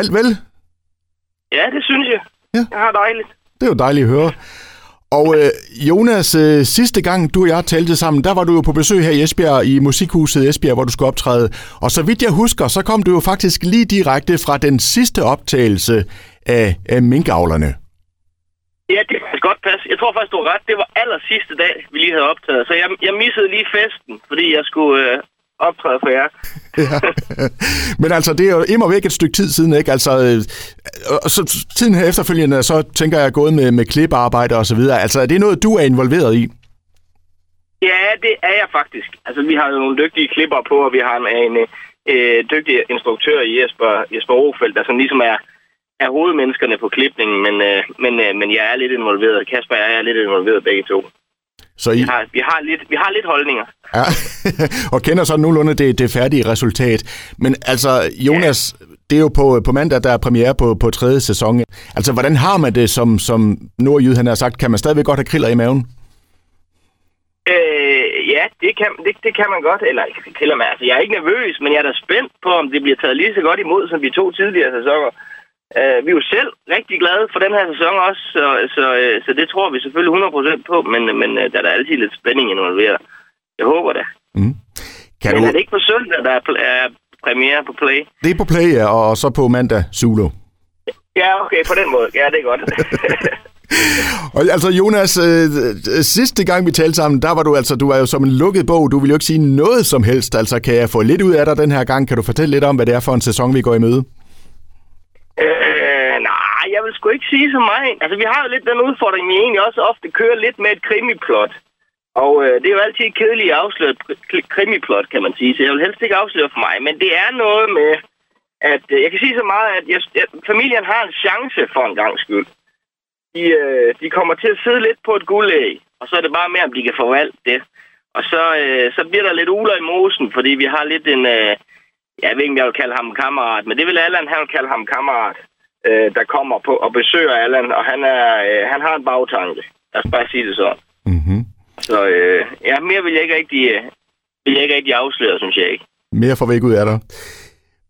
Alt vel? Ja, det synes jeg. Ja. Jeg har dejligt. Det er jo dejligt at høre. Og øh, Jonas, øh, sidste gang du og jeg talte sammen, der var du jo på besøg her i Esbjerg, i Musikhuset Esbjerg, hvor du skulle optræde. Og så vidt jeg husker, så kom du jo faktisk lige direkte fra den sidste optagelse af, af minkavlerne. Ja, det kan godt passe. Jeg tror faktisk, du har ret. Det var aller sidste dag, vi lige havde optaget. Så jeg, jeg missede lige festen, fordi jeg skulle øh, optræde for jer. Ja. Men altså, det er jo immer væk et stykke tid siden, ikke? Altså, øh, og så tiden her efterfølgende, så tænker jeg gået med, med klippearbejde og så videre. Altså, er det noget, du er involveret i? Ja, det er jeg faktisk. Altså, vi har jo nogle dygtige klipper på, og vi har en, en øh, dygtig instruktør i Jesper, Jesper Ofeldt, der sådan ligesom er, er hovedmenneskerne på klipningen, men, øh, men, øh, men jeg er lidt involveret. Kasper og jeg er lidt involveret begge to. Så I, Vi har, vi har, lidt, vi har lidt holdninger. ja, og kender så nogenlunde det, det færdige resultat. Men altså, Jonas, det er jo på, på mandag, der er premiere på, på tredje sæson. Altså, hvordan har man det som, som nordjyd, han har sagt? Kan man stadigvæk godt have kriller i maven? Øh, ja, det kan, det, det kan man godt. Eller og med. Altså, jeg er ikke nervøs, men jeg er da spændt på, om det bliver taget lige så godt imod, som de to tidligere sæsoner. Øh, vi er jo selv rigtig glade for den her sæson også, så, så, øh, så det tror vi selvfølgelig 100% på, men, men øh, der er da altid lidt spænding involveret. Jeg håber det. Mm. Kan Men du, er det ikke på søndag, der er, er premiere på Play? det er på play, ja, og så på mandag, Zulu. Ja, okay, på den måde. Ja, det er godt. Og altså, Jonas, øh, øh, sidste gang vi talte sammen, der var du altså, du var jo som en lukket bog. Du ville jo ikke sige noget som helst. Altså, kan jeg få lidt ud af dig den her gang? Kan du fortælle lidt om, hvad det er for en sæson, vi går i møde? Øh, nej, jeg vil sgu ikke sige så meget. Altså, vi har jo lidt den udfordring, vi egentlig også ofte kører lidt med et krimiplot. Og øh, det er jo altid kedeligt at afsløre et krimiplot, kan man sige. Så jeg vil helst ikke afsløre for mig. Men det er noget med, at øh, jeg kan sige så meget, at jeg, jeg, familien har en chance for en gang skyld. De, øh, de kommer til at sidde lidt på et guldæg, og så er det bare mere, om de kan forvalte det. Og så, øh, så bliver der lidt uler i mosen, fordi vi har lidt en... Øh, jeg ved ikke, om jeg vil kalde ham kammerat, men det vil Allan, han vil kalde ham kammerat, øh, der kommer på og besøger Allan, og han, er, øh, han har en bagtanke. Lad os bare sige det sådan. Mm-hmm. Så øh, ja, mere vil jeg ikke rigtig, øh, vil jeg ikke rigtig afsløre, synes jeg ikke. Mere får vi ikke ud af dig.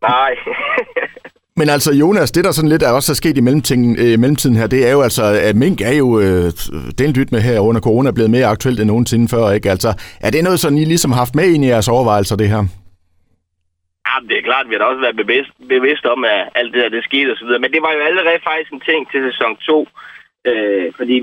Nej. Men altså, Jonas, det der sådan lidt er også er sket i mellemtiden, øh, mellemtiden her, det er jo altså, at mink er jo øh, delt med her under corona blevet mere aktuelt end nogensinde før, ikke? Altså, er det noget, som I ligesom har haft med ind i jeres overvejelser, det her? Det er klart, vi har da også været bevidst, bevidst om, at alt det der, det skete og så videre. Men det var jo allerede faktisk en ting til sæson 2. Øh, fordi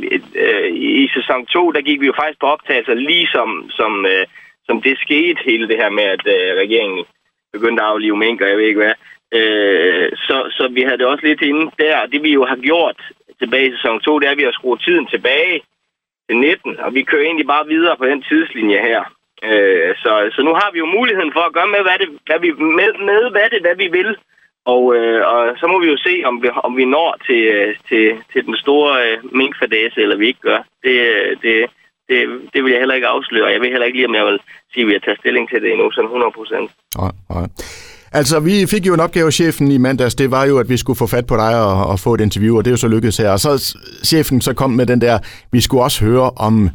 øh, i sæson 2, der gik vi jo faktisk på optagelser, lige som, som, øh, som det skete, hele det her med, at øh, regeringen begyndte at aflive mink, og jeg ved ikke hvad. Øh, så, så vi havde det også lidt inde der. Det vi jo har gjort tilbage i sæson 2, det er, at vi har skruet tiden tilbage til 19, og vi kører egentlig bare videre på den tidslinje her. Øh, så, så nu har vi jo muligheden for at gøre med, hvad, det, hvad vi, med, med hvad det hvad vi vil. Og, øh, og så må vi jo se, om vi, om vi når til, øh, til, til den store øh, minkfadase, eller vi ikke gør. Det, øh, det, det, det vil jeg heller ikke afsløre. Jeg ved heller ikke lige, om jeg vil sige, at vi har taget stilling til det endnu, sådan 100 procent. Nej, nej. Altså, vi fik jo en opgave chefen i mandags, det var jo, at vi skulle få fat på dig og, og få et interview, og det er jo så lykkedes her. Og så chefen så kom med den der, vi skulle også høre, om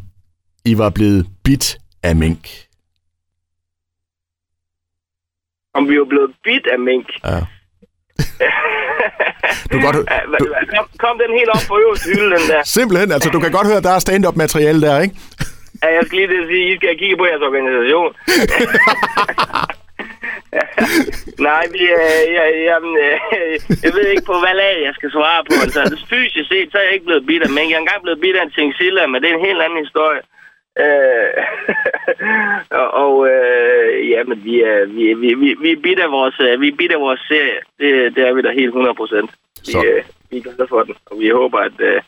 I var blevet bit af mink. Om vi er blevet bit af mink. Ja. Du kan godt, du, kom, kom den helt op på øverste hylde, den der. simpelthen, altså, du kan godt høre, der er stand-up materiale der, ikke? Ja, jeg skal lige at sige, I skal kigge på jeres organisation. Nej, vi, øh, jeg, jamen, øh, jeg ved ikke på, hvad lag jeg skal svare på. Altså, fysisk set, så er jeg ikke blevet bidt af mink. Jeg er engang blevet bidt af en Tingsilla, men det er en helt anden historie. Øh, og og øh, ja, men vi er, vi, vi, vi, vi er bidt af vores, øh, vi er bidt af vores serie. Det, det er vi da helt 100 procent. Vi, øh, vi er glade for den, og vi håber, at øh,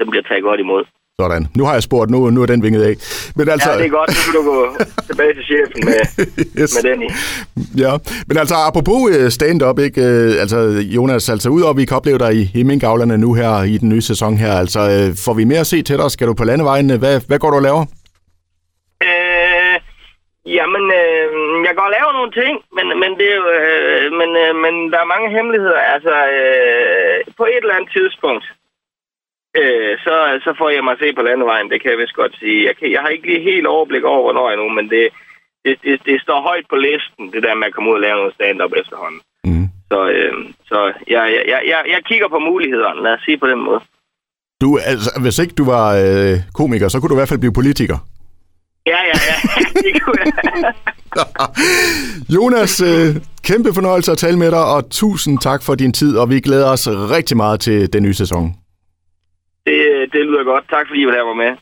den bliver taget godt imod. Sådan. Nu har jeg spurgt, nu, nu er den vinget af. Men altså, Ja, det er godt. Nu kan du gå tilbage til chefen med, yes. med den i. Ja, men altså apropos øh, stand-up, ikke? Øh, Altså Jonas, altså udover at vi kan opleve dig i, i minkavlerne nu her i den nye sæson her, altså øh, får vi mere at se til dig? Skal du på landevejen? Hvad, hvad går du og laver? Jamen, øh, jeg går og laver nogle ting, men, men, det er jo, øh, men, øh, men der er mange hemmeligheder. Altså, øh, på et eller andet tidspunkt, øh, så, så får jeg mig at se på landevejen, det kan jeg vist godt sige. Jeg, kan, jeg har ikke lige helt overblik over, hvornår endnu, men det, det, det, det står højt på listen, det der med at komme ud og lave noget stand-up efterhånden. Mm. Så, øh, så jeg, jeg, jeg, jeg kigger på mulighederne, lad os sige på den måde. Du, altså, hvis ikke du var øh, komiker, så kunne du i hvert fald blive politiker. Ja, ja, ja. Det kunne jeg. Jonas, øh, kæmpe fornøjelse at tale med dig, og tusind tak for din tid, og vi glæder os rigtig meget til den nye sæson. Det, det lyder godt. Tak fordi I var der var med.